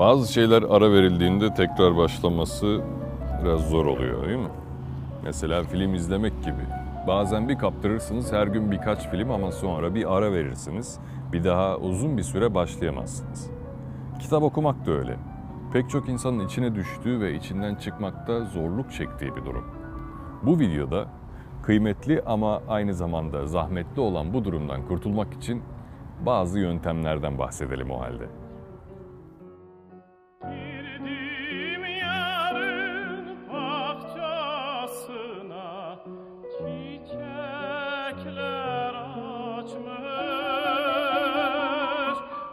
Bazı şeyler ara verildiğinde tekrar başlaması biraz zor oluyor değil mi? Mesela film izlemek gibi. Bazen bir kaptırırsınız her gün birkaç film ama sonra bir ara verirsiniz. Bir daha uzun bir süre başlayamazsınız. Kitap okumak da öyle. Pek çok insanın içine düştüğü ve içinden çıkmakta zorluk çektiği bir durum. Bu videoda kıymetli ama aynı zamanda zahmetli olan bu durumdan kurtulmak için bazı yöntemlerden bahsedelim o halde.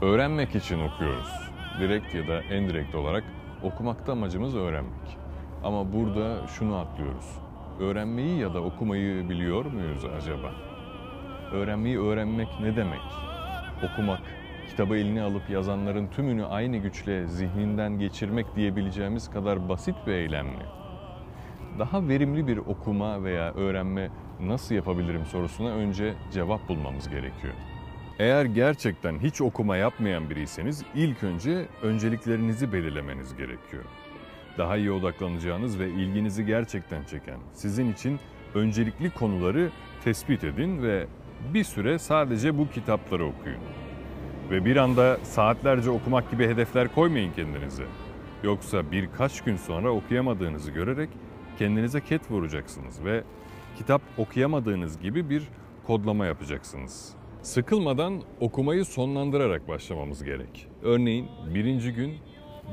Öğrenmek için okuyoruz. Direkt ya da endirekt olarak okumakta amacımız öğrenmek. Ama burada şunu atlıyoruz. Öğrenmeyi ya da okumayı biliyor muyuz acaba? Öğrenmeyi öğrenmek ne demek? Okumak, kitabı eline alıp yazanların tümünü aynı güçle zihninden geçirmek diyebileceğimiz kadar basit bir eylem mi? Daha verimli bir okuma veya öğrenme nasıl yapabilirim sorusuna önce cevap bulmamız gerekiyor. Eğer gerçekten hiç okuma yapmayan biriyseniz ilk önce önceliklerinizi belirlemeniz gerekiyor. Daha iyi odaklanacağınız ve ilginizi gerçekten çeken, sizin için öncelikli konuları tespit edin ve bir süre sadece bu kitapları okuyun. Ve bir anda saatlerce okumak gibi hedefler koymayın kendinize. Yoksa birkaç gün sonra okuyamadığınızı görerek kendinize ket vuracaksınız ve kitap okuyamadığınız gibi bir kodlama yapacaksınız. Sıkılmadan okumayı sonlandırarak başlamamız gerek. Örneğin birinci gün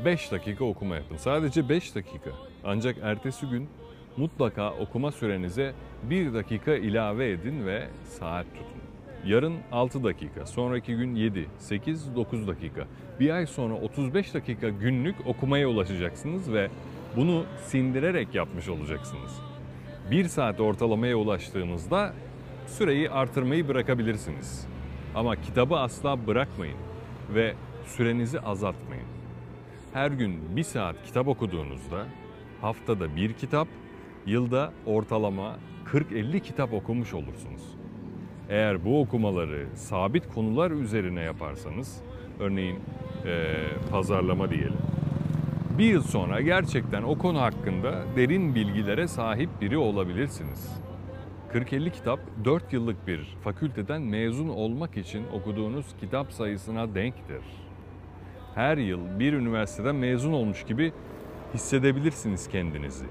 5 dakika okuma yapın. Sadece 5 dakika. Ancak ertesi gün mutlaka okuma sürenize 1 dakika ilave edin ve saat tutun. Yarın 6 dakika, sonraki gün 7, 8, 9 dakika. Bir ay sonra 35 dakika günlük okumaya ulaşacaksınız ve bunu sindirerek yapmış olacaksınız. 1 saat ortalamaya ulaştığınızda süreyi artırmayı bırakabilirsiniz. Ama kitabı asla bırakmayın ve sürenizi azaltmayın. Her gün bir saat kitap okuduğunuzda haftada bir kitap, yılda ortalama 40-50 kitap okumuş olursunuz. Eğer bu okumaları sabit konular üzerine yaparsanız, örneğin eee, pazarlama diyelim, bir yıl sonra gerçekten o konu hakkında derin bilgilere sahip biri olabilirsiniz. 40-50 kitap 4 yıllık bir fakülteden mezun olmak için okuduğunuz kitap sayısına denktir. Her yıl bir üniversiteden mezun olmuş gibi hissedebilirsiniz kendinizi.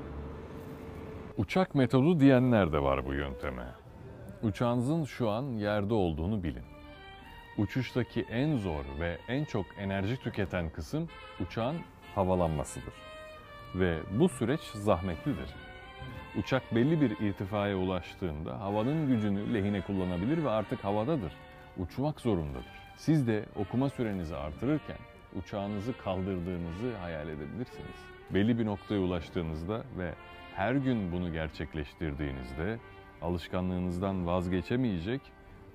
Uçak metodu diyenler de var bu yönteme. Uçağınızın şu an yerde olduğunu bilin. Uçuştaki en zor ve en çok enerji tüketen kısım uçağın havalanmasıdır. Ve bu süreç zahmetlidir. Uçak belli bir irtifaya ulaştığında havanın gücünü lehine kullanabilir ve artık havadadır. Uçmak zorundadır. Siz de okuma sürenizi artırırken uçağınızı kaldırdığınızı hayal edebilirsiniz. Belli bir noktaya ulaştığınızda ve her gün bunu gerçekleştirdiğinizde alışkanlığınızdan vazgeçemeyecek,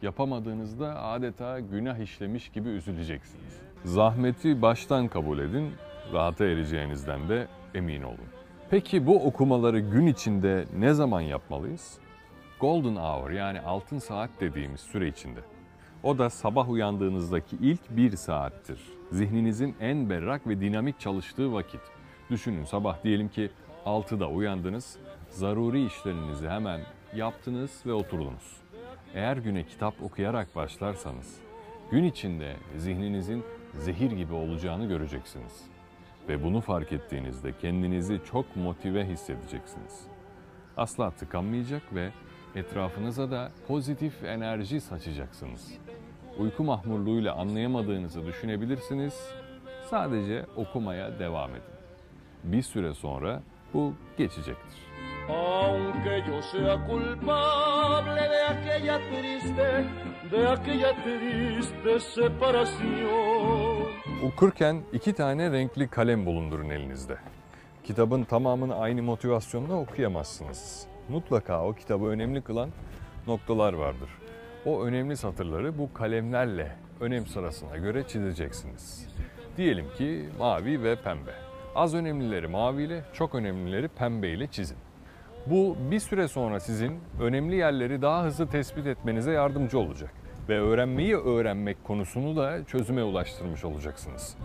yapamadığınızda adeta günah işlemiş gibi üzüleceksiniz. Zahmeti baştan kabul edin, rahata ereceğinizden de emin olun. Peki bu okumaları gün içinde ne zaman yapmalıyız? Golden hour yani altın saat dediğimiz süre içinde. O da sabah uyandığınızdaki ilk bir saattir. Zihninizin en berrak ve dinamik çalıştığı vakit. Düşünün sabah diyelim ki 6'da uyandınız, zaruri işlerinizi hemen yaptınız ve oturdunuz. Eğer güne kitap okuyarak başlarsanız, gün içinde zihninizin zehir gibi olacağını göreceksiniz. Ve bunu fark ettiğinizde kendinizi çok motive hissedeceksiniz. Asla tıkanmayacak ve etrafınıza da pozitif enerji saçacaksınız. Uyku mahmurluğuyla anlayamadığınızı düşünebilirsiniz. Sadece okumaya devam edin. Bir süre sonra bu geçecektir. Aunque yo sea culpable de aquella triste, de aquella triste separación Okurken iki tane renkli kalem bulundurun elinizde. Kitabın tamamını aynı motivasyonla okuyamazsınız. Mutlaka o kitabı önemli kılan noktalar vardır. O önemli satırları bu kalemlerle önem sırasına göre çizeceksiniz. Diyelim ki mavi ve pembe. Az önemlileri maviyle, çok önemlileri pembeyle çizin. Bu bir süre sonra sizin önemli yerleri daha hızlı tespit etmenize yardımcı olacak ve öğrenmeyi öğrenmek konusunu da çözüme ulaştırmış olacaksınız.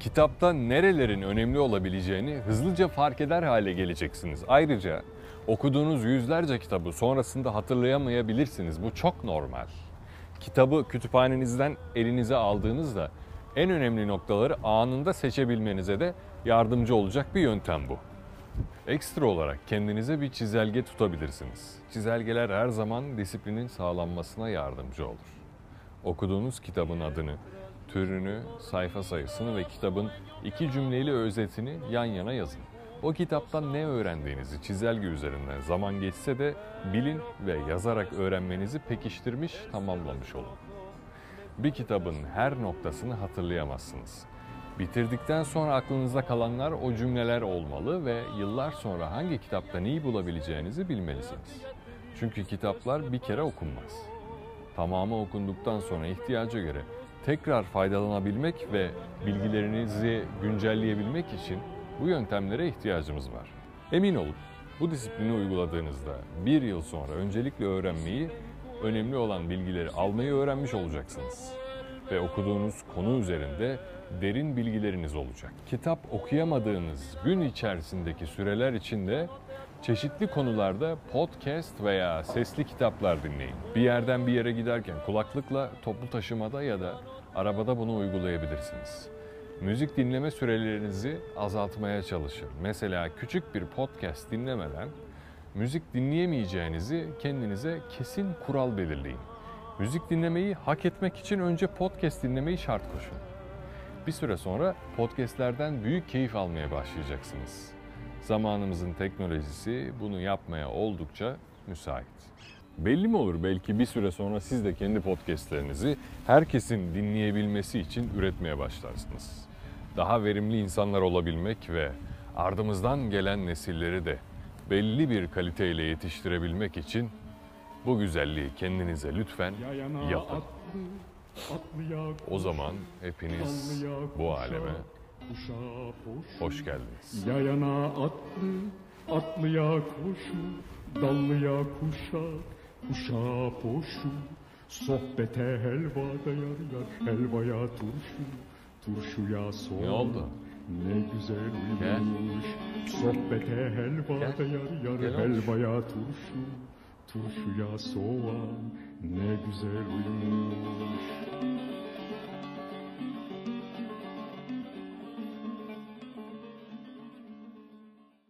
Kitapta nerelerin önemli olabileceğini hızlıca fark eder hale geleceksiniz. Ayrıca okuduğunuz yüzlerce kitabı sonrasında hatırlayamayabilirsiniz. Bu çok normal. Kitabı kütüphanenizden elinize aldığınızda en önemli noktaları anında seçebilmenize de yardımcı olacak bir yöntem bu. Ekstra olarak kendinize bir çizelge tutabilirsiniz. Çizelgeler her zaman disiplinin sağlanmasına yardımcı olur. Okuduğunuz kitabın adını, türünü, sayfa sayısını ve kitabın iki cümleli özetini yan yana yazın. O kitaptan ne öğrendiğinizi çizelge üzerinden zaman geçse de bilin ve yazarak öğrenmenizi pekiştirmiş, tamamlamış olun. Bir kitabın her noktasını hatırlayamazsınız. Bitirdikten sonra aklınızda kalanlar o cümleler olmalı ve yıllar sonra hangi kitapta neyi bulabileceğinizi bilmelisiniz. Çünkü kitaplar bir kere okunmaz. Tamamı okunduktan sonra ihtiyaca göre tekrar faydalanabilmek ve bilgilerinizi güncelleyebilmek için bu yöntemlere ihtiyacımız var. Emin olun bu disiplini uyguladığınızda bir yıl sonra öncelikle öğrenmeyi, önemli olan bilgileri almayı öğrenmiş olacaksınız. Ve okuduğunuz konu üzerinde derin bilgileriniz olacak. Kitap okuyamadığınız gün içerisindeki süreler içinde çeşitli konularda podcast veya sesli kitaplar dinleyin. Bir yerden bir yere giderken kulaklıkla toplu taşımada ya da arabada bunu uygulayabilirsiniz. Müzik dinleme sürelerinizi azaltmaya çalışın. Mesela küçük bir podcast dinlemeden müzik dinleyemeyeceğinizi kendinize kesin kural belirleyin. Müzik dinlemeyi hak etmek için önce podcast dinlemeyi şart koşun. Bir süre sonra podcastlerden büyük keyif almaya başlayacaksınız. Zamanımızın teknolojisi bunu yapmaya oldukça müsait. Belli mi olur belki bir süre sonra siz de kendi podcastlerinizi herkesin dinleyebilmesi için üretmeye başlarsınız. Daha verimli insanlar olabilmek ve ardımızdan gelen nesilleri de belli bir kaliteyle yetiştirebilmek için bu güzelliği kendinize lütfen yapın. O zaman hepiniz bu aleme hoş geldiniz. Yayana atlı, atlıya koşu, dallıya kuşa, kuşa poşu. Sohbete helva da yar helvaya turşu, turşuya soğan. Ne oldu? Ne güzel uyumuş. Sohbete helva Gel. da yar helvaya turşu, turşuya soğan. Ne güzel uyumuş.